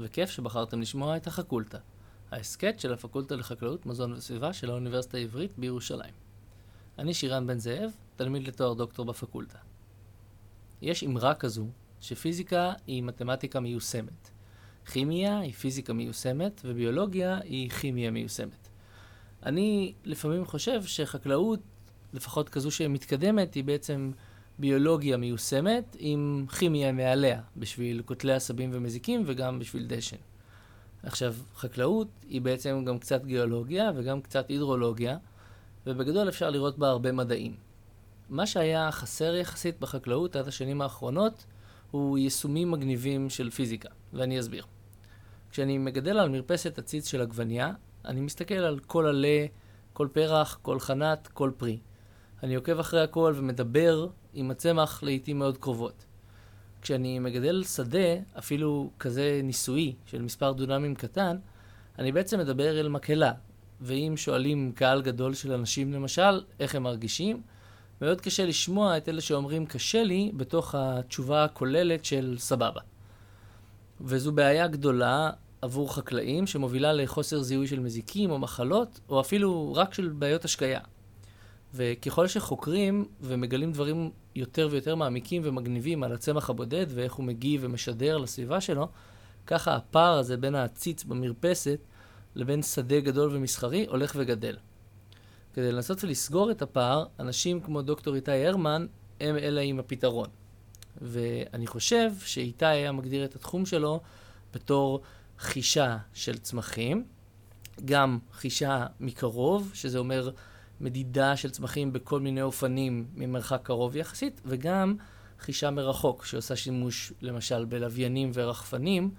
וכיף שבחרתם לשמוע את החקולטה, ההסכת של הפקולטה לחקלאות, מזון וסביבה של האוניברסיטה העברית בירושלים. אני שירן בן זאב, תלמיד לתואר דוקטור בפקולטה. יש אמרה כזו שפיזיקה היא מתמטיקה מיושמת. כימיה היא פיזיקה מיושמת, וביולוגיה היא כימיה מיושמת. אני לפעמים חושב שחקלאות, לפחות כזו שמתקדמת, היא בעצם ביולוגיה מיושמת עם כימיה מעליה, בשביל קוטלי עשבים ומזיקים וגם בשביל דשן. עכשיו, חקלאות היא בעצם גם קצת גיאולוגיה וגם קצת הידרולוגיה, ובגדול אפשר לראות בה הרבה מדעים. מה שהיה חסר יחסית בחקלאות עד השנים האחרונות הוא יישומים מגניבים של פיזיקה, ואני אסביר. כשאני מגדל על מרפסת עציץ של עגבנייה, אני מסתכל על כל עלה, כל פרח, כל חנת, כל פרי. אני עוקב אחרי הכל ומדבר עם הצמח לעיתים מאוד קרובות. כשאני מגדל שדה, אפילו כזה ניסויי של מספר דונמים קטן, אני בעצם מדבר אל מקהלה. ואם שואלים קהל גדול של אנשים למשל, איך הם מרגישים, מאוד קשה לשמוע את אלה שאומרים קשה לי בתוך התשובה הכוללת של סבבה. וזו בעיה גדולה עבור חקלאים שמובילה לחוסר זיהוי של מזיקים או מחלות, או אפילו רק של בעיות השקיה. וככל שחוקרים ומגלים דברים יותר ויותר מעמיקים ומגניבים על הצמח הבודד ואיך הוא מגיב ומשדר לסביבה שלו, ככה הפער הזה בין העציץ במרפסת לבין שדה גדול ומסחרי הולך וגדל. כדי לנסות ולסגור את הפער, אנשים כמו דוקטור איתי הרמן הם אלה עם הפתרון. ואני חושב שאיתי היה מגדיר את התחום שלו בתור חישה של צמחים, גם חישה מקרוב, שזה אומר מדידה של צמחים בכל מיני אופנים ממרחק קרוב יחסית, וגם חישה מרחוק, שעושה שימוש למשל בלוויינים ורחפנים,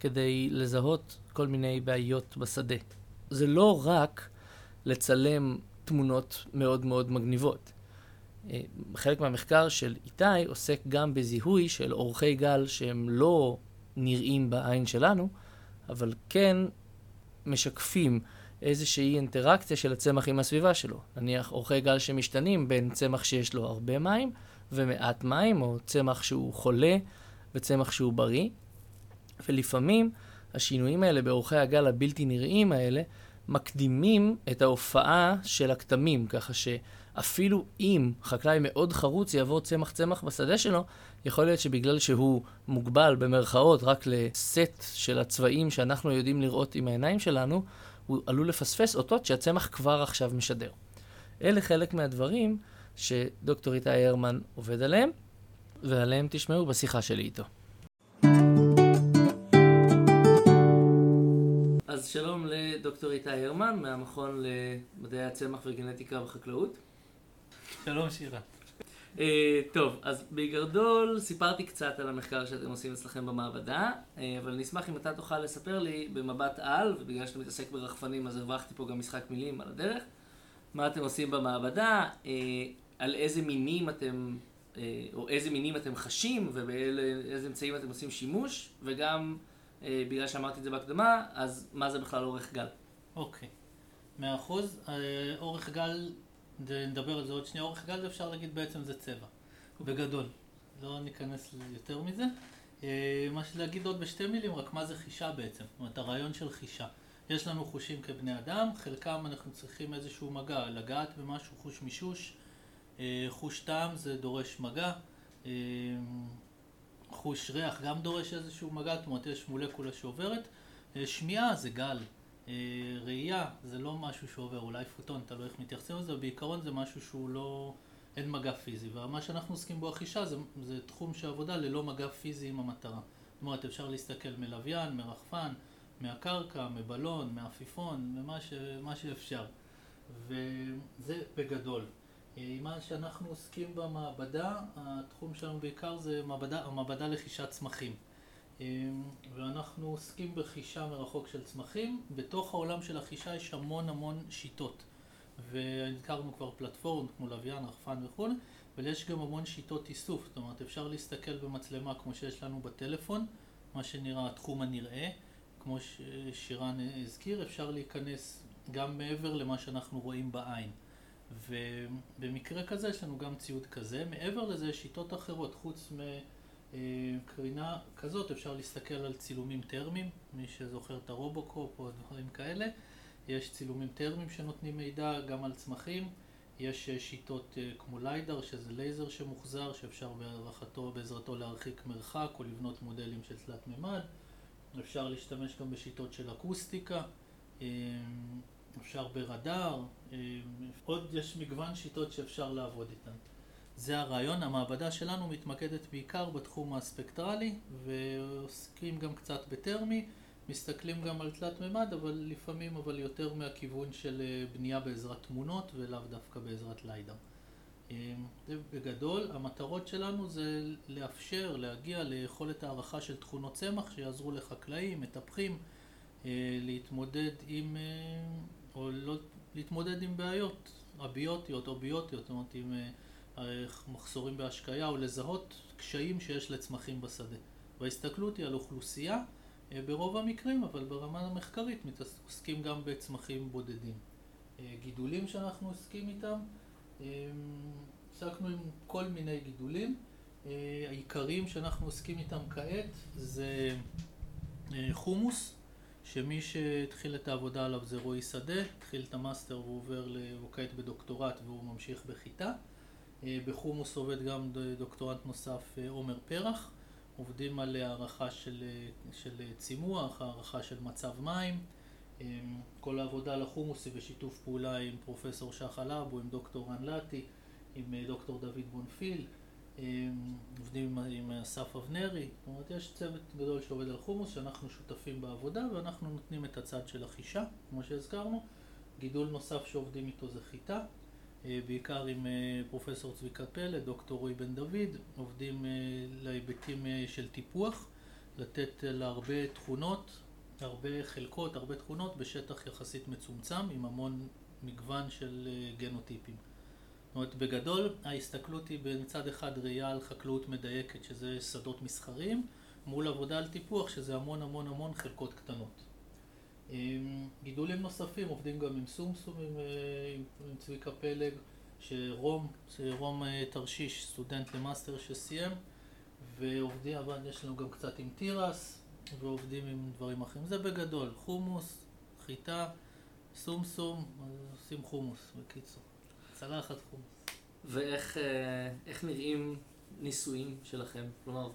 כדי לזהות כל מיני בעיות בשדה. זה לא רק לצלם תמונות מאוד מאוד מגניבות. אה, חלק מהמחקר של איתי עוסק גם בזיהוי של אורכי גל שהם לא נראים בעין שלנו, אבל כן משקפים איזושהי אינטראקציה של הצמח עם הסביבה שלו. נניח אורכי גל שמשתנים בין צמח שיש לו הרבה מים ומעט מים, או צמח שהוא חולה וצמח שהוא בריא. ולפעמים השינויים האלה באורכי הגל הבלתי נראים האלה מקדימים את ההופעה של הכתמים, ככה שאפילו אם חקלאי מאוד חרוץ יעבור צמח צמח בשדה שלו, יכול להיות שבגלל שהוא מוגבל במרכאות רק לסט של הצבעים שאנחנו יודעים לראות עם העיניים שלנו, הוא עלול לפספס אותות שהצמח כבר עכשיו משדר. אלה חלק מהדברים שדוקטור איתי הרמן עובד עליהם, ועליהם תשמעו בשיחה שלי איתו. אז שלום לדוקטור איתי הרמן מהמכון למדעי הצמח וגנטיקה בחקלאות. שלום שירה. Uh, טוב, אז בגדול סיפרתי קצת על המחקר שאתם עושים אצלכם במעבדה, uh, אבל אני אשמח אם אתה תוכל לספר לי במבט על, ובגלל שאתה מתעסק ברחפנים אז הרווחתי פה גם משחק מילים על הדרך, מה אתם עושים במעבדה, uh, על איזה מינים אתם, uh, או איזה מינים אתם חשים, ובאיזה אמצעים אתם עושים שימוש, וגם, uh, בגלל שאמרתי את זה בהקדמה, אז מה זה בכלל אורך גל. אוקיי, מאה אחוז. אורך גל נדבר על זה עוד שנייה. אורך גל אפשר להגיד בעצם זה צבע, בגדול. לא ניכנס יותר מזה. אה, מה שלהגיד עוד בשתי מילים, רק מה זה חישה בעצם. זאת אומרת, הרעיון של חישה. יש לנו חושים כבני אדם, חלקם אנחנו צריכים איזשהו מגע, לגעת במשהו, חוש מישוש. אה, חוש טעם זה דורש מגע. אה, חוש ריח גם דורש איזשהו מגע, זאת אומרת יש מולקולה שעוברת. שמיעה זה גל, ראייה זה לא משהו שעובר, אולי פוטון, תלוי איך מתייחסים לזה, בעיקרון זה משהו שהוא לא, אין מגע פיזי, ומה שאנחנו עוסקים בו החישה זה, זה תחום של עבודה ללא מגע פיזי עם המטרה. זאת אומרת, אפשר להסתכל מלוויין, מרחפן, מהקרקע, מבלון, מעפיפון, ממה שאפשר. וזה בגדול. אה, מה שאנחנו עוסקים במעבדה, התחום שלנו בעיקר זה מעבדה, המעבדה לחישת צמחים. אמ, ואנחנו עוסקים בחישה מרחוק של צמחים. בתוך העולם של החישה יש המון המון שיטות. והזכרנו כבר פלטפורמות כמו לוויין, רחפן וכו', אבל יש גם המון שיטות איסוף. זאת אומרת, אפשר להסתכל במצלמה כמו שיש לנו בטלפון, מה שנראה התחום הנראה, כמו ששירן הזכיר, אפשר להיכנס גם מעבר למה שאנחנו רואים בעין. ובמקרה כזה יש לנו גם ציוד כזה. מעבר לזה שיטות אחרות, חוץ מ... קרינה כזאת אפשר להסתכל על צילומים טרמיים, מי שזוכר את הרובוקופ או דברים כאלה. יש צילומים טרמיים שנותנים מידע גם על צמחים. יש שיטות כמו ליידר, שזה לייזר שמוחזר, שאפשר בהערכתו, בעזרתו להרחיק מרחק או לבנות מודלים של תלת מימד. אפשר להשתמש גם בשיטות של אקוסטיקה, אפשר ברדאר, עוד יש מגוון שיטות שאפשר לעבוד איתן. זה הרעיון, המעבדה שלנו מתמקדת בעיקר בתחום הספקטרלי ועוסקים גם קצת בטרמי, מסתכלים גם על תלת מימד, אבל לפעמים אבל יותר מהכיוון של בנייה בעזרת תמונות ולאו דווקא בעזרת ליידר. בגדול, המטרות שלנו זה לאפשר, להגיע ליכולת הערכה של תכונות צמח שיעזרו לחקלאים, מטפחים, להתמודד עם, או לא, להתמודד עם בעיות אביוטיות או ביוטיות, זאת אומרת עם מחסורים בהשקיה או לזהות קשיים שיש לצמחים בשדה. וההסתכלות היא על אוכלוסייה ברוב המקרים, אבל ברמה המחקרית עוסקים גם בצמחים בודדים. גידולים שאנחנו עוסקים איתם, עסקנו עם כל מיני גידולים. העיקריים שאנחנו עוסקים איתם כעת זה חומוס, שמי שהתחיל את העבודה עליו זה רועי שדה, התחיל את המאסטר והוא עובר, הוא כעת בדוקטורט והוא ממשיך בחיטה. בחומוס עובד גם דוקטורנט נוסף עומר פרח, עובדים על הערכה של, של צימוח, הערכה של מצב מים. כל העבודה על החומוס היא בשיתוף פעולה עם פרופסור שחל אבו, עם דוקטור רן לטי, עם דוקטור דוד בונפיל, עובדים עם אסף אבנרי, זאת אומרת יש צוות גדול שעובד על חומוס שאנחנו שותפים בעבודה ואנחנו נותנים את הצד של החישה, כמו שהזכרנו. גידול נוסף שעובדים איתו זה חיטה, בעיקר עם פרופסור צביקה פלד, דוקטור רועי בן דוד, עובדים להיבטים של טיפוח, לתת להרבה תכונות, הרבה חלקות, הרבה תכונות בשטח יחסית מצומצם עם המון מגוון של גנוטיפים. זאת אומרת, בגדול ההסתכלות היא מצד אחד ראייה על חקלאות מדייקת, שזה שדות מסחריים, מול עבודה על טיפוח, שזה המון המון המון חלקות קטנות. גידולים נוספים, עובדים גם עם סומסום, עם, עם צביקה פלג, שרום, רום תרשיש, סטודנט למאסטר שסיים, ועובדים, אבל יש לנו גם קצת עם תירס, ועובדים עם דברים אחרים. זה בגדול, חומוס, חיטה, סומסום, עושים חומוס, בקיצור. צלחת חומוס. ואיך נראים ניסויים שלכם? כלומר,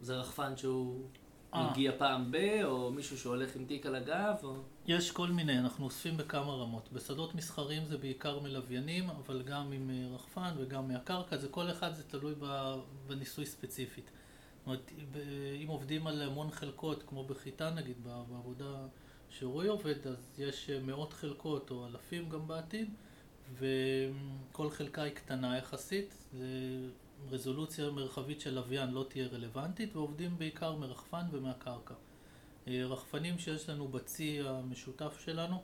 זה רחפן שהוא מגיע פעם ב, או מישהו שהולך עם תיק על הגב, או... יש כל מיני, אנחנו אוספים בכמה רמות. בשדות מסחריים זה בעיקר מלוויינים, אבל גם עם רחפן וגם מהקרקע, זה כל אחד זה תלוי בניסוי ספציפית. זאת אומרת, אם עובדים על המון חלקות, כמו בחיטה נגיד, בעבודה שרועי עובד, אז יש מאות חלקות או אלפים גם בעתיד, וכל חלקה היא קטנה יחסית, רזולוציה מרחבית של לוויין לא תהיה רלוונטית, ועובדים בעיקר מרחפן ומהקרקע. רחפנים שיש לנו בצי המשותף שלנו,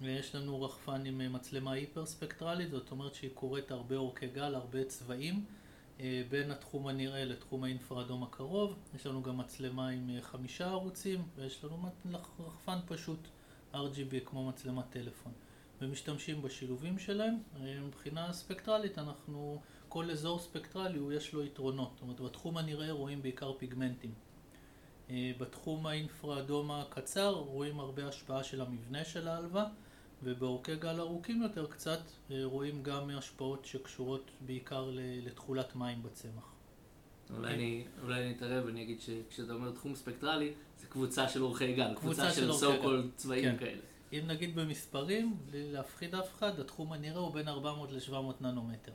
יש לנו רחפן עם מצלמה היפר ספקטרלית, זאת אומרת שהיא קוראת הרבה אורכי גל, הרבה צבעים, בין התחום הנראה לתחום האינפרדום הקרוב. יש לנו גם מצלמה עם חמישה ערוצים, ויש לנו רחפן פשוט RGB כמו מצלמת טלפון. ומשתמשים בשילובים שלהם. מבחינה ספקטרלית אנחנו, כל אזור ספקטרלי יש לו יתרונות. זאת אומרת, בתחום הנראה רואים בעיקר פיגמנטים. בתחום האינפרדום הקצר רואים הרבה השפעה של המבנה של ההלווה, ובאורכי גל ארוכים יותר קצת רואים גם השפעות שקשורות בעיקר לתכולת מים בצמח. אולי אני אתערב ואני אגיד שכשאתה אומר תחום ספקטרלי, זה קבוצה של אורכי גל, קבוצה של so called צבעים כאלה. אם נגיד במספרים, בלי להפחיד אף אחד, התחום הנראה הוא בין 400 ל-700 ננומטר.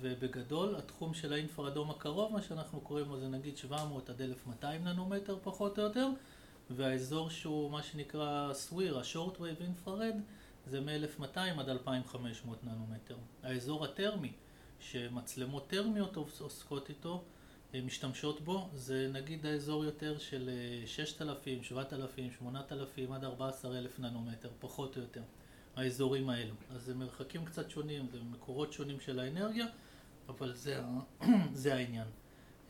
ובגדול, התחום של האינפרדום הקרוב, מה שאנחנו קוראים לו זה נגיד 700 עד 1200 ננומטר פחות או יותר, והאזור שהוא מה שנקרא סוויר, ה-short wave infrared, זה מ-1200 עד 2500 ננומטר. האזור הטרמי, שמצלמות טרמיות עוסקות איתו, משתמשות בו, זה נגיד האזור יותר של 6,000, 7,000, 8,000 עד 14,000 ננומטר, פחות או יותר, האזורים האלו. אז זה מרחקים קצת שונים, זה מקורות שונים של האנרגיה, אבל זה, זה העניין.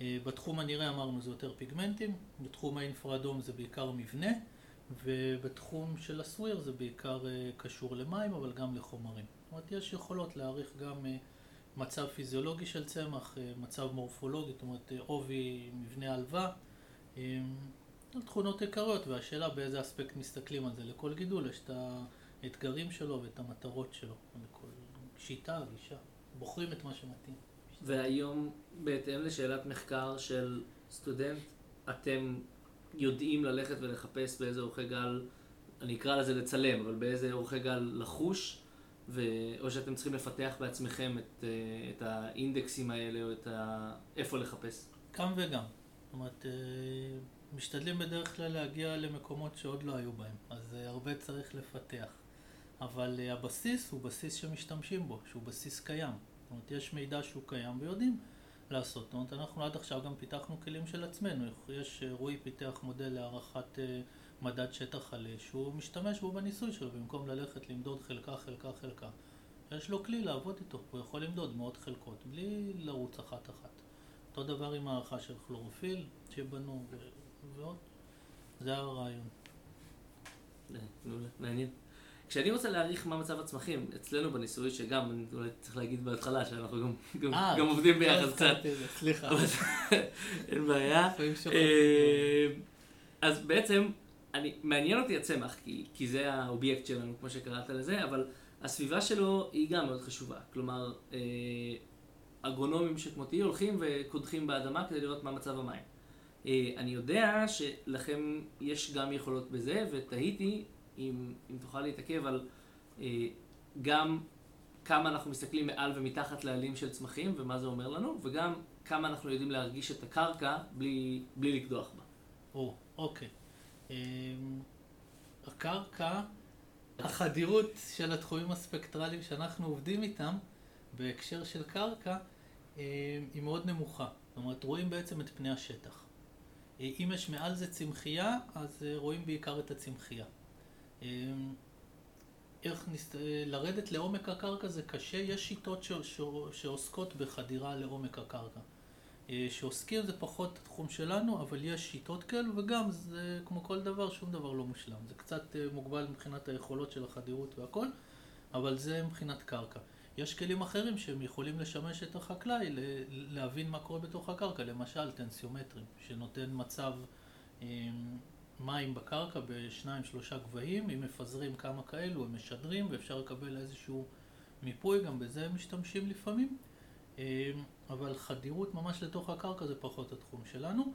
בתחום הנראה אמרנו זה יותר פיגמנטים, בתחום האינפרדום זה בעיקר מבנה, ובתחום של הסוויר זה בעיקר קשור למים, אבל גם לחומרים. זאת אומרת, יש יכולות להעריך גם מצב פיזיולוגי של צמח, אה, מצב מורפולוגי, זאת אומרת אה, עובי, מבנה הלוואה, תכונות עיקריות, והשאלה באיזה אספקט מסתכלים על זה. לכל גידול יש את האתגרים שלו ואת המטרות שלו, לכל שיטה, גישה, בוחרים את מה שמתאים. והיום, בהתאם לשאלת מחקר של סטודנט, אתם יודעים ללכת ולחפש באיזה אורכי גל, אני אקרא לזה לצלם, אבל באיזה אורכי גל לחוש, ו... או שאתם צריכים לפתח בעצמכם את, אה, את האינדקסים האלה, או את ה... איפה לחפש? גם וגם. זאת אומרת, אה, משתדלים בדרך כלל להגיע למקומות שעוד לא היו בהם, אז אה, הרבה צריך לפתח. אבל הבסיס הוא בסיס שמשתמשים בו, שהוא בסיס קיים. זאת אומרת, יש מידע שהוא קיים ויודעים לעשות. זאת אומרת, אנחנו עד עכשיו גם פיתחנו כלים של עצמנו. יש, רועי פיתח מודל להערכת מדד שטח על אש, הוא משתמש בו בניסוי שלו, במקום ללכת למדוד חלקה, חלקה, חלקה. יש לו כלי לעבוד איתו, הוא יכול למדוד מאות חלקות, בלי לרוץ אחת-אחת. אותו דבר עם הערכה של כלורופיל שבנו ועוד. זה הרעיון. מעניין. כשאני רוצה להעריך מה מצב הצמחים, אצלנו בניסוי, שגם, אני אולי צריך להגיד בהתחלה, שאנחנו גם, גם, 아, אה, גם עובדים ביחד קצת. סליחה. אין בעיה. אה, אז בעצם אני, מעניין אותי הצמח, כי, כי זה האובייקט שלנו, כמו שקראת לזה, אבל הסביבה שלו היא גם מאוד חשובה. כלומר, אה, אגרונומים שכמותי הולכים וקודחים באדמה כדי לראות מה מצב המים. אני יודע שלכם יש גם יכולות בזה, ותהיתי אם, אם תוכל להתעכב על אה, גם כמה אנחנו מסתכלים מעל ומתחת לעלים של צמחים ומה זה אומר לנו, וגם כמה אנחנו יודעים להרגיש את הקרקע בלי, בלי לקדוח בה. או, אוקיי. אמ, הקרקע, החדירות של התחומים הספקטרליים שאנחנו עובדים איתם בהקשר של קרקע אמ, היא מאוד נמוכה. זאת אומרת, רואים בעצם את פני השטח. אה, אם יש מעל זה צמחייה, אז אה, רואים בעיקר את הצמחייה. אמ, איך נסת... אה, לרדת לעומק הקרקע זה קשה, יש שיטות ש... ש... שעוסקות בחדירה לעומק הקרקע. אה, שעוסקים זה פחות התחום שלנו, אבל יש שיטות כאלו, וגם זה כמו כל דבר, שום דבר לא מושלם. זה קצת אה, מוגבל מבחינת היכולות של החדירות והכל, אבל זה מבחינת קרקע. יש כלים אחרים שהם יכולים לשמש את החקלאי להבין מה קורה בתוך הקרקע, למשל טנסיומטרים, שנותן מצב אה, מים בקרקע בשניים שלושה גבהים, אם מפזרים כמה כאלו הם משדרים ואפשר לקבל איזשהו מיפוי, גם בזה הם משתמשים לפעמים. אבל חדירות ממש לתוך הקרקע זה פחות התחום שלנו.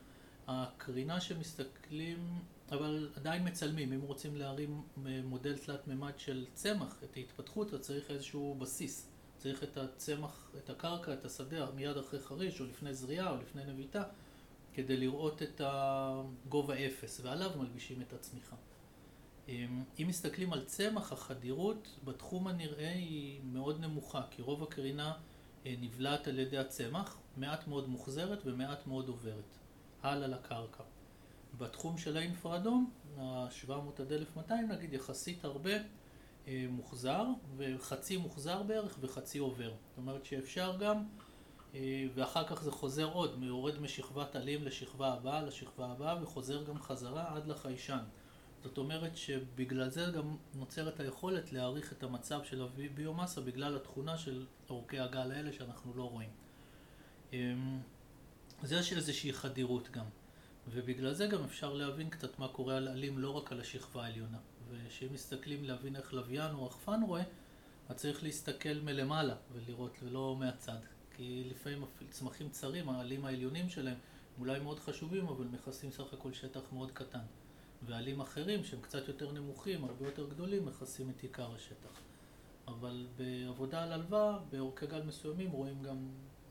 הקרינה שמסתכלים, אבל עדיין מצלמים, אם רוצים להרים מודל תלת מימד של צמח, את ההתפתחות, אז צריך איזשהו בסיס. צריך את הצמח, את הקרקע, את השדה, מיד אחרי חריש, או לפני זריעה, או לפני נביטה, כדי לראות את הגובה אפס, ועליו מלבישים את הצמיחה. אם מסתכלים על צמח, החדירות בתחום הנראה היא מאוד נמוכה, כי רוב הקרינה אה, נבלעת על ידי הצמח, מעט מאוד מוחזרת ומעט מאוד עוברת, הלאה לקרקע. בתחום של האינפרדום, ה-700 עד 1200 נגיד, יחסית הרבה אה, מוחזר, וחצי מוחזר בערך וחצי עובר. זאת אומרת שאפשר גם, ואחר כך זה חוזר עוד, יורד משכבת עלים לשכבה הבאה, לשכבה הבאה, וחוזר גם חזרה עד לחיישן. זאת אומרת שבגלל זה גם נוצרת היכולת להעריך את המצב של הביומאסה בגלל התכונה של אורכי הגל האלה שאנחנו לא רואים. אמ, אז יש איזושהי חדירות גם, ובגלל זה גם אפשר להבין קצת מה קורה על עלים לא רק על השכבה העליונה. ושאם מסתכלים להבין איך לוויין או רחפן רואה, אז צריך להסתכל מלמעלה ולראות ולא מהצד. כי לפעמים צמחים צרים, העלים העליונים שלהם אולי מאוד חשובים, אבל מכסים סך הכל שטח מאוד קטן. ועלים אחרים שהם קצת יותר נמוכים, הרבה יותר גדולים, מכסים את עיקר השטח. אבל בעבודה על הלוואה, באורכי גל מסוימים רואים גם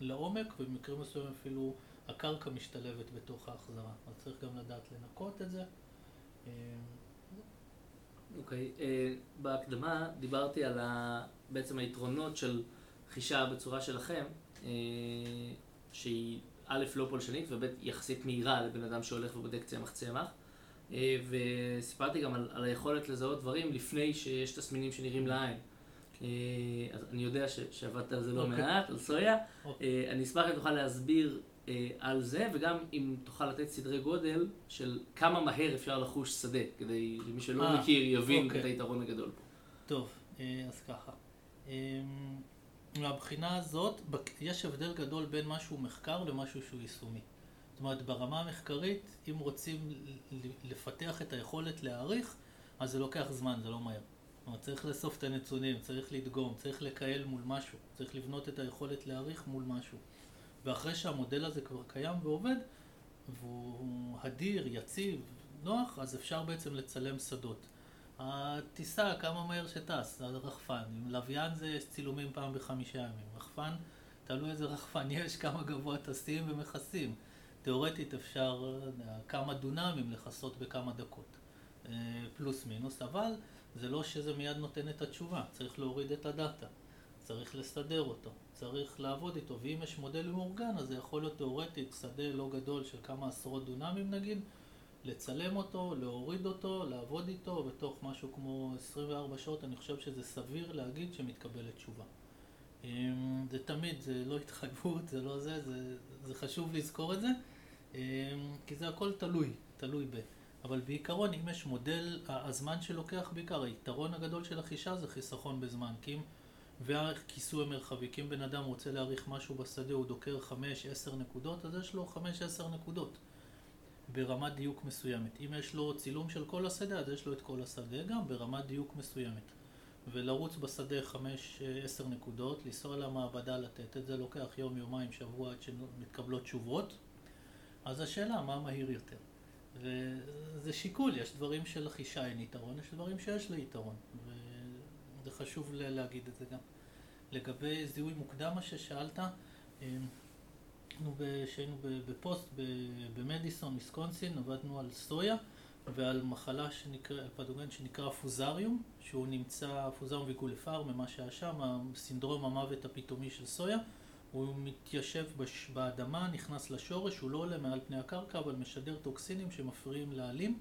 לעומק, ובמקרים מסוימים אפילו הקרקע משתלבת בתוך ההחזרה. אז צריך גם לדעת לנקות את זה. אוקיי, okay. אה, uh, בהקדמה דיברתי על ה... בעצם היתרונות של חישה בצורה שלכם, שהיא א', לא פולשנית, וב', יחסית מהירה לבן אדם שהולך ובודק צמח צמח. אה, וסיפרתי גם על, על היכולת לזהות דברים לפני שיש תסמינים שנראים לעין. אה, אז אני יודע ש, שעבדת על זה לא okay. אוקיי. מעט, על סויה. Okay. אוקיי. אה, אני אשמח אם תוכל להסביר על זה, וגם אם תוכל לתת סדרי גודל של כמה מהר אפשר לחוש שדה, כדי שמי שלא 아, מכיר יבין okay. אוקיי. את היתרון הגדול פה. טוב, אז ככה. מהבחינה הזאת, יש הבדל גדול בין משהו מחקר למשהו שהוא יישומי. זאת אומרת, ברמה המחקרית, אם רוצים לפתח את היכולת להעריך, אז זה לוקח זמן, זה לא מהר. זאת אומרת, צריך לאסוף את הנתונים, צריך לדגום, צריך לקהל מול משהו, צריך לבנות את היכולת להעריך מול משהו. ואחרי שהמודל הזה כבר קיים ועובד, והוא הדיר, יציב, נוח, אז אפשר בעצם לצלם שדות. הטיסה, כמה מהר שטס, זה רחפן. עם לוויין זה צילומים פעם בחמישה ימים. רחפן, תלוי איזה רחפן יש, כמה גבוה טסים ומכסים. תאורטית אפשר כמה דונמים לכסות בכמה דקות. אה, פלוס מינוס, אבל זה לא שזה מיד נותן את התשובה. צריך להוריד את הדאטה. צריך לסדר אותו. צריך לעבוד איתו. ואם יש מודל מאורגן, אז זה יכול להיות תאורטית שדה לא גדול של כמה עשרות דונמים נגיד. לצלם אותו, להוריד אותו, לעבוד איתו, בתוך משהו כמו 24 שעות אני חושב שזה סביר להגיד שמתקבלת תשובה. אמ, זה תמיד, זה לא התחייבות, זה לא זה, זה, זה חשוב לזכור את זה, אמ, כי זה הכל תלוי, תלוי ב... אבל בעיקרון, אם יש מודל, הזמן שלוקח בעיקר, היתרון הגדול של החישה זה חיסכון בזמן, כי אם... והכיסוי המרחבי, כי אם בן אדם רוצה להעריך משהו בשדה, הוא דוקר 5-10 נקודות, אז יש לו 5-10 נקודות. ברמת דיוק מסוימת. אם יש לו צילום של כל השדה, אז יש לו את כל השדה גם ברמת דיוק מסוימת. ולרוץ בשדה 5-10 נקודות, לנסוע למעבדה לתת את זה, לוקח יום, יומיים, שבוע עד שמתקבלות תשובות. אז השאלה, מה מהיר יותר? וזה שיקול, יש דברים שלחישה אין יתרון, יש דברים שיש לה יתרון. וזה חשוב להגיד את זה גם. לגבי זיהוי מוקדם, מה ששאלת, אמ, כשהיינו בפוסט במדיסון, מיסקונסין, עבדנו על סויה ועל מחלה שנקרא, על פתוגן שנקרא פוזריום, שהוא נמצא, פוזריום ויגולפר, ממה שהיה שם, סינדרום המוות הפתאומי של סויה. הוא מתיישב בש, באדמה, נכנס לשורש, הוא לא עולה מעל פני הקרקע, אבל משדר טוקסינים שמפריעים לעלים,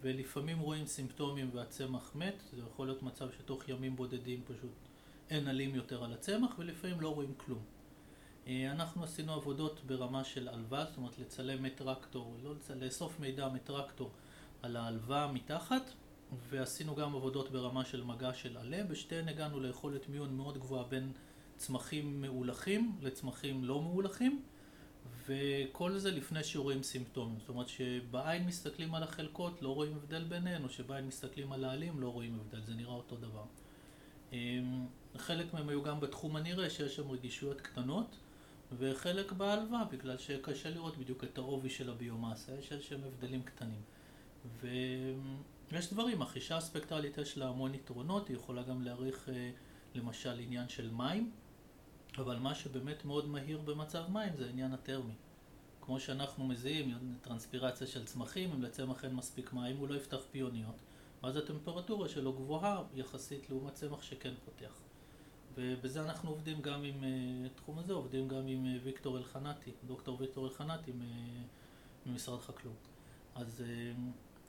ולפעמים רואים סימפטומים והצמח מת, זה יכול להיות מצב שתוך ימים בודדים פשוט אין עלים יותר על הצמח, ולפעמים לא רואים כלום. אה, אנחנו עשינו עבודות ברמה של עלווה, זאת אומרת לצלם מטרקטור, לא לצלם, לאסוף מידע מטרקטור על העלווה מתחת, ועשינו גם עבודות ברמה של מגע של עלה, בשתיהן הגענו ליכולת מיון מאוד גבוהה בין צמחים מאולכים לצמחים לא מאולכים, וכל זה לפני שרואים סימפטומים. זאת אומרת שבעין מסתכלים על החלקות, לא רואים הבדל ביניהן, או שבעין מסתכלים על העלים, לא רואים הבדל, זה נראה אותו דבר. אה, חלק מהם היו גם בתחום הנראה, שיש שם רגישויות קטנות. וחלק בהלוואה, בגלל שקשה לראות בדיוק את העובי של הביומאסה, יש איזשהם הבדלים קטנים. ויש דברים, החישה הספקטרלית יש לה המון יתרונות, היא יכולה גם להעריך אה, למשל עניין של מים, אבל מה שבאמת מאוד מהיר במצב מים זה העניין הטרמי. כמו שאנחנו מזהים, טרנספירציה של צמחים, אם לצמח אין מספיק מים הוא לא יפתח פיוניות, ואז הטמפרטורה שלו גבוהה יחסית לעומת צמח שכן פותח. ובזה אנחנו עובדים גם עם, אה, הזה עובדים גם עם אה, ויקטור אלחנתי, דוקטור ויקטור אלחנתי ממשרד חקלאות. אז, אה,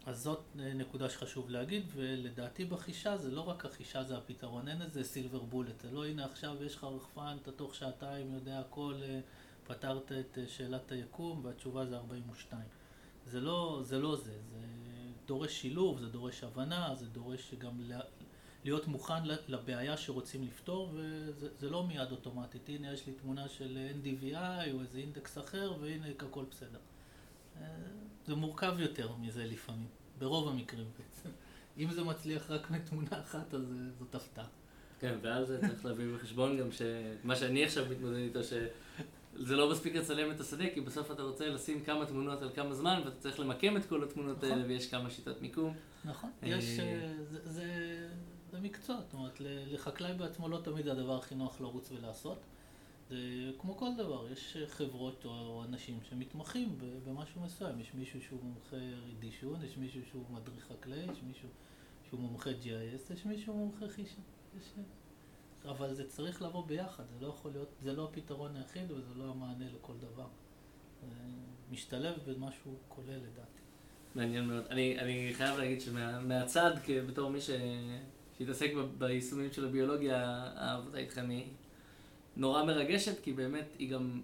אז זאת נקודה שחשוב להגיד, ולדעתי בחישה זה לא רק החישה זה הפתרון, אין איזה סילבר בולט, זה לא הנה עכשיו יש לך רחפן, אתה תוך שעתיים יודע הכל, פתרת את שאלת היקום והתשובה זה 42. זה לא זה, לא זה, זה דורש שילוב, זה דורש הבנה, זה דורש גם להיות מוכן לבעיה שרוצים לפתור, וזה לא מיד אוטומטית. הנה יש לי תמונה של NDVI או איזה אינדקס אחר, והנה הכל בסדר. אה, זה מורכב יותר מזה לפעמים, ברוב המקרים בעצם. אם זה מצליח רק מתמונה אחת, אז אה, זאת הפתעה. כן, ואז צריך להביא בחשבון גם שמה שאני עכשיו מתמודד איתו, שזה לא מספיק לצלם את השדה, כי בסוף אתה רוצה לשים כמה תמונות על כמה זמן, ואתה צריך למקם את כל התמונות נכון. האלה, ויש כמה שיטת מיקום. נכון, יש, אה, זה, זה, זה מקצוע, זאת אומרת, לחקלאי בעצמו לא תמיד זה הדבר הכי נוח לרוץ ולעשות. זה כמו כל דבר, יש חברות או אנשים שמתמחים במשהו מסוים. יש מישהו שהוא מומחה דישון, יש מישהו שהוא מדריך חקלאי, יש מישהו שהוא מומחה GIS, יש מישהו מומחה חישה. יש... אבל זה צריך לבוא ביחד, זה לא יכול להיות, זה לא הפתרון היחיד וזה לא המענה לכל דבר. משתלב במשהו כולל לדעתי. מעניין מאוד. אני, אני חייב להגיד שמהצד, בתור מי ש... שהתעסק ביישומים של הביולוגיה, העבודה איתכם היא נורא מרגשת, כי באמת היא גם,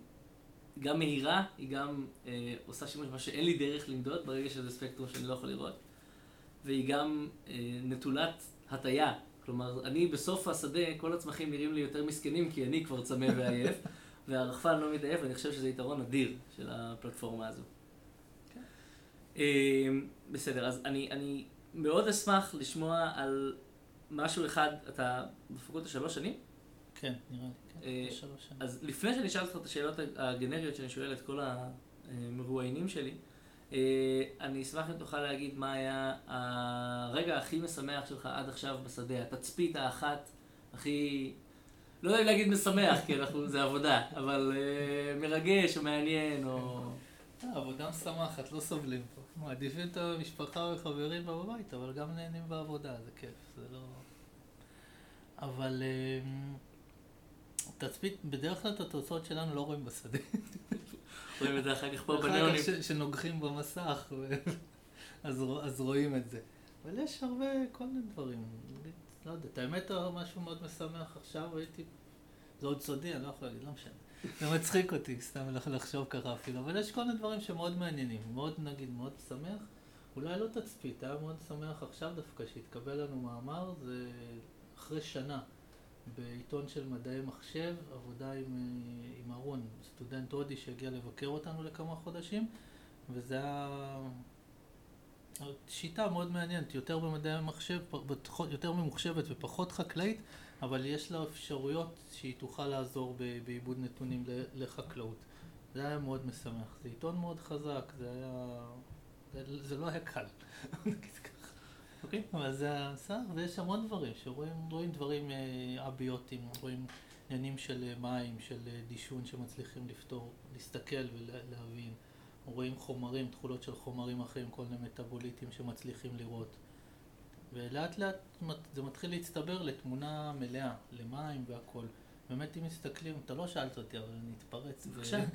גם מהירה, היא גם אה, עושה שימוש במה שאין לי דרך למדוד, ברגע שזה ספקטרום שאני לא יכול לראות, והיא גם אה, נטולת הטיה. כלומר, אני בסוף השדה, כל הצמחים נראים לי יותר מסכנים, כי אני כבר צמא ועייף, והרחפן לא מתעייף, ואני חושב שזה יתרון אדיר של הפלטפורמה הזו. כן. אמ, בסדר, אז אני, אני מאוד אשמח לשמוע על משהו אחד, אתה בפקולטה שלוש שנים? כן, נראה לי, כן, אה, שלוש שנים. אז לפני שאני אשאל אותך את השאלות הגנריות שאני שואל את כל המרואיינים שלי, אה, אני אשמח אם תוכל להגיד מה היה הרגע הכי משמח שלך עד עכשיו בשדה, התצפית האחת הכי, לא יודע אם להגיד משמח, כי אנחנו, זה עבודה, אבל אה, מרגש או מעניין או... אה, עבודה משמחת, לא סובלים פה. מעדיפים את המשפחה וחברים בבית, אבל גם נהנים בעבודה, זה כיף, זה לא... אבל אמ, תצפית, בדרך כלל את התוצאות שלנו לא רואים בשדה. רואים את זה אחר כך פה אחר בניונים. כך ש- שנוגחים במסך, אז, רוא- אז רואים את זה. אבל יש הרבה, כל מיני דברים. לא יודע, את האמת, משהו מאוד משמח עכשיו, הייתי... זה עוד סודי, אני לא יכול להגיד, לא משנה. זה מצחיק אותי, סתם לח- לחשוב ככה אפילו. אבל יש כל מיני דברים שמאוד מעניינים. מאוד, נגיד, מאוד שמח. אולי לא תצפית, היה מאוד שמח עכשיו דווקא, שהתקבל לנו מאמר, זה אחרי שנה. בעיתון של מדעי מחשב, עבודה עם, אה, עם אהרון, סטודנט הודי שהגיע לבקר אותנו לכמה חודשים, וזה היה שיטה מאוד מעניינת, יותר במדעי המחשב, יותר ממוחשבת ופחות חקלאית, אבל יש לה אפשרויות שהיא תוכל לעזור בעיבוד נתונים לחקלאות. זה היה מאוד משמח. זה עיתון מאוד חזק, זה היה... זה, לא היה קל, נגיד ככה. אוקיי. אבל זה הסך, ויש המון דברים, שרואים רואים דברים אה, אביוטיים, רואים עניינים של אה, מים, של אה, דישון שמצליחים לפתור, להסתכל ולהבין. רואים חומרים, תכולות של חומרים אחרים, כל מיני מטאבוליטים שמצליחים לראות. ולאט לאט זה מתחיל להצטבר לתמונה מלאה, למים והכל. באמת אם מסתכלים, אתה לא שאלת אותי, אבל אני אתפרץ. בבקשה.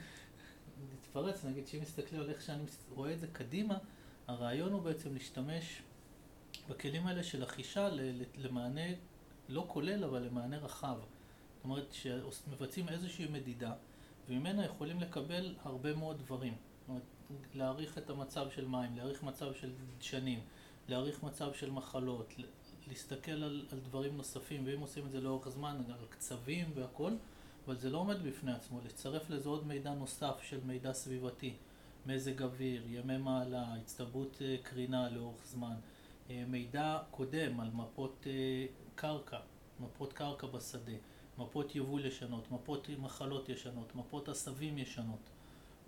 נתפרץ, נגיד שאם מסתכלים על איך שאני רואה את זה קדימה, הרעיון הוא בעצם להשתמש בכלים האלה של החישה למענה לא כולל, אבל למענה רחב. זאת אומרת, שמבצעים איזושהי מדידה, וממנה יכולים לקבל הרבה מאוד דברים. להעריך את המצב של מים, להעריך מצב של דשנים, להעריך מצב של מחלות, להסתכל על, על דברים נוספים, ואם עושים את זה לאורך זמן, על קצבים והכל, אבל זה לא עומד בפני עצמו, לצרף לזה עוד מידע נוסף של מידע סביבתי, מזג אוויר, ימי מעלה, הצטברות אה, קרינה לאורך זמן, אה, מידע קודם על מפות אה, קרקע, מפות קרקע בשדה, מפות יבול ישנות, מפות מחלות ישנות, מפות עשבים ישנות,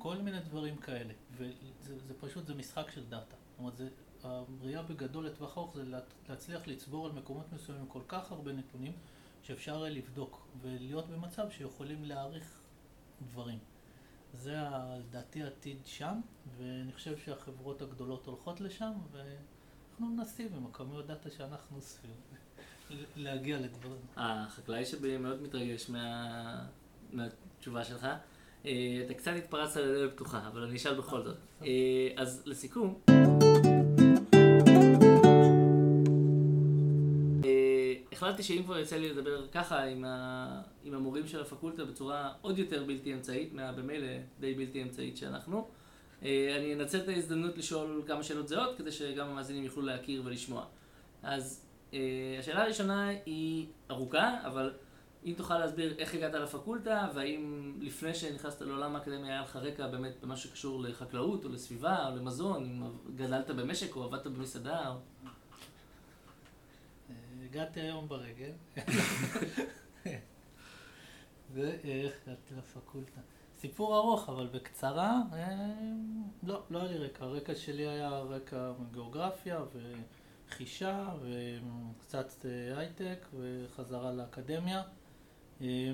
כל מיני דברים כאלה, וזה זה פשוט, זה משחק של דאטה. זאת אומרת, זה, הראייה בגדול לטווח ארוך זה לה- להצליח לצבור על מקומות מסוימים כל כך הרבה נתונים, שאפשר לבדוק ולהיות במצב שיכולים להעריך דברים. זה לדעתי העתיד שם, ואני חושב שהחברות הגדולות הולכות לשם, ואנחנו מנסים עם הכמויות דאטה שאנחנו אוספים להגיע לדברים. החקלאי שבי מאוד מתרגש מה... מהתשובה שלך. אה, אתה קצת התפרצת לדלת פתוחה, אבל אני אשאל בכל זאת. אה, אז לסיכום, אה, החלטתי שאם כבר יצא לי לדבר ככה עם, ה... עם המורים של הפקולטה בצורה עוד יותר בלתי אמצעית, מהבמילא די בלתי אמצעית שאנחנו, אני אנצל את ההזדמנות לשאול כמה שאלות זהות, כדי שגם המאזינים יוכלו להכיר ולשמוע. אז השאלה הראשונה היא ארוכה, אבל אם תוכל להסביר איך הגעת לפקולטה, והאם לפני שנכנסת לעולם האקדמיה היה לך רקע באמת במה שקשור לחקלאות או לסביבה או למזון, אם גדלת במשק או עבדת במסעדה או... הגעתי היום ברגל, ואיך הגעתי לפקולטה. סיפור ארוך, אבל בקצרה, אה, לא, לא היה לי רקע. הרקע שלי היה רקע גיאוגרפיה וחישה וקצת אה, הייטק וחזרה לאקדמיה. אה,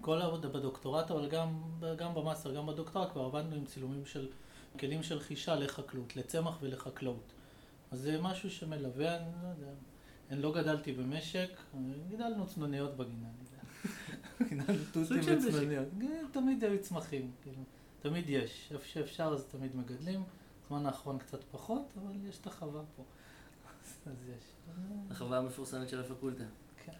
כל העבודה בדוקטורט, אבל גם, גם במאסטר, גם בדוקטורט, כבר עבדנו עם צילומים של כלים של חישה לחקלאות, לצמח ולחקלאות. אז זה משהו שמלווה, אני לא יודע, אני לא גדלתי במשק, גידלנו צנוניות בגינה, אני יודע. גידלנו תותים. וצנוניות. תמיד היו צמחים, כאילו, תמיד יש. איפה שאפשר אז תמיד מגדלים. בזמן האחרון קצת פחות, אבל יש את החווה פה. אז יש. החווה המפורסמת של הפקולטה. כן.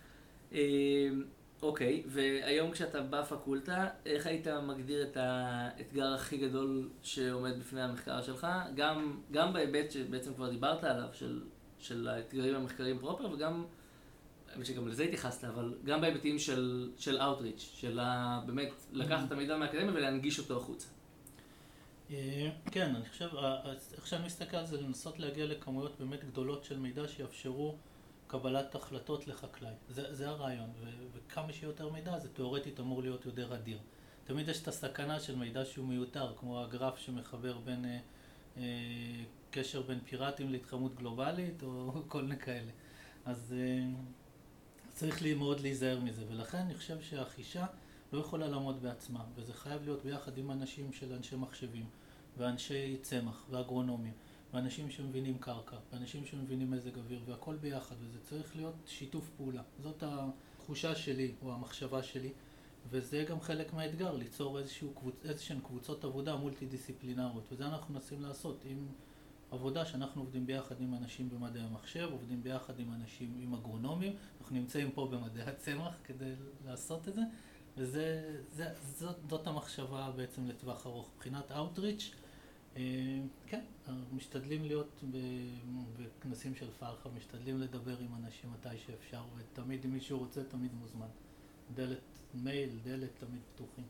אה, אוקיי, והיום כשאתה בפקולטה, איך היית מגדיר את האתגר הכי גדול שעומד בפני המחקר שלך? גם, גם בהיבט שבעצם כבר דיברת עליו, של, של האתגרים המחקריים פרופר, וגם האמת שגם לזה התייחסת, אבל גם בהיבטים של, של Outreach, של ה, באמת לקחת את המידע מהאקדמיה ולהנגיש אותו החוצה. אה, כן, אני חושב, איך שאני מסתכל על זה, לנסות להגיע לכמויות באמת גדולות של מידע שיאפשרו קבלת החלטות לחקלאי. זה, זה הרעיון, ו, וכמה שיותר מידע זה תאורטית אמור להיות יותר אדיר. תמיד יש את הסכנה של מידע שהוא מיותר, כמו הגרף שמחבר בין, אה, אה, קשר בין פיראטים להתחמות גלובלית, או כל מיני כאלה. אז אה, צריך לי מאוד להיזהר מזה, ולכן אני חושב שהחישה לא יכולה לעמוד בעצמה, וזה חייב להיות ביחד עם אנשים של אנשי מחשבים, ואנשי צמח, ואגרונומים. ואנשים שמבינים קרקע, ואנשים שמבינים מזג אוויר, והכל ביחד, וזה צריך להיות שיתוף פעולה. זאת התחושה שלי, או המחשבה שלי, וזה גם חלק מהאתגר, ליצור איזשהן קבוצות עבודה מולטי דיסציפלינריות, וזה אנחנו מנסים לעשות עם עבודה שאנחנו עובדים ביחד עם אנשים במדעי המחשב, עובדים ביחד עם אנשים, עם אגרונומים, אנחנו נמצאים פה במדעי הצמח כדי לעשות את זה, וזאת המחשבה בעצם לטווח ארוך. מבחינת Outreach, כן, משתדלים להיות בכנסים של פרחה, משתדלים לדבר עם אנשים מתי שאפשר, ותמיד אם מישהו רוצה, תמיד מוזמן. דלת מייל, דלת תמיד פתוחים,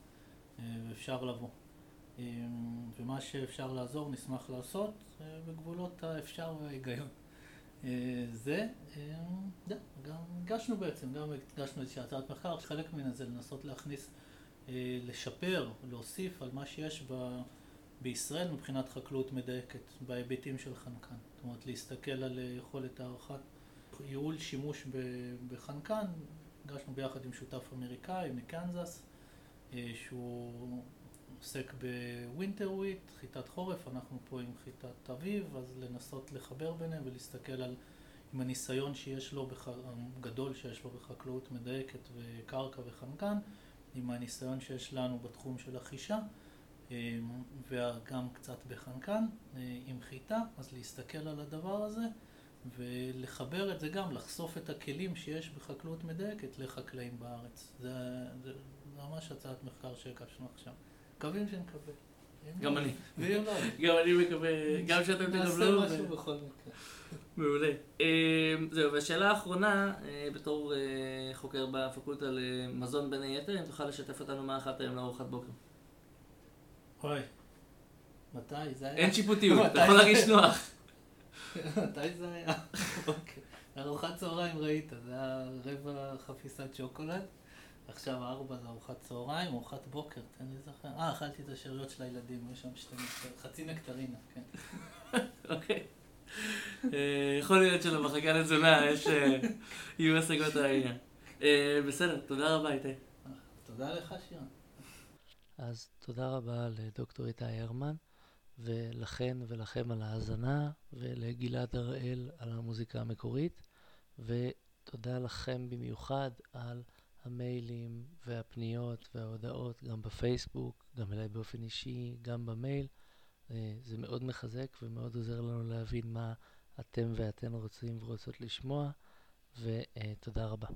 אה, ואפשר לבוא. אה, ומה שאפשר לעזור, נשמח לעשות, בגבולות האפשר וההיגיון. זה, גם הגשנו בעצם, גם הגשנו איזושהי הצעת מחקר, חלק ממנה זה לנסות להכניס, לשפר, להוסיף על מה שיש ב... בישראל מבחינת חקלאות מדייקת בהיבטים של חנקן. זאת אומרת, להסתכל על יכולת הערכת ייעול שימוש בחנקן, הגשנו ביחד עם שותף אמריקאי מקנזס, אה, שהוא עוסק בווינטר וויט, חיטת חורף, אנחנו פה עם חיטת אביב, אז לנסות לחבר ביניהם ולהסתכל על, עם הניסיון שיש לו, בח... הגדול שיש לו בחקלאות מדייקת וקרקע וחנקן, עם הניסיון שיש לנו בתחום של החישה. אמ, וגם קצת בחנקן אה, עם חיטה, אז להסתכל על הדבר הזה ולחבר את זה גם, לחשוף את הכלים שיש בחקלאות מדייקת לחקלאים בארץ. זה, זה ממש הצעת מחקר שהקשנו עכשיו. מקווים שנקבל. גם אני. ואם לא, גם אני מקווה, גם שאתם תקבלו. נעשה משהו בכל מקרה. מעולה. אמ, זהו, והשאלה האחרונה, אה, בתור אה, חוקר בפקולטה למזון בין היתר, אם תוכל לשתף אותנו מה אכלת היום לארוחת בוקר. אוי, מתי זה היה? אין שיפוטיות, אתה יכול להרגיש נוח. מתי זה היה? אוקיי. ארוחת צהריים ראית, זה היה רבע חפיסת שוקולד. עכשיו ארבע זה ארוחת צהריים, ארוחת בוקר, תן לי זכר. אה, אכלתי את השאריות של הילדים, יש שם שתי נקטרינה, חצי נקטרינה, כן. אוקיי. אה, יכול להיות שלמחלקה לתזונה יש... אה, יהיו השגות העניין. אה, בסדר, תודה רבה איתי. תודה לך שירן. אז תודה רבה לדוקטור איתי הרמן, ולכן ולכם על ההאזנה, ולגלעד הראל על המוזיקה המקורית, ותודה לכם במיוחד על המיילים והפניות וההודעות, גם בפייסבוק, גם אליי באופן אישי, גם במייל. אה, זה מאוד מחזק ומאוד עוזר לנו להבין מה אתם ואתן רוצים ורוצות לשמוע, ותודה רבה.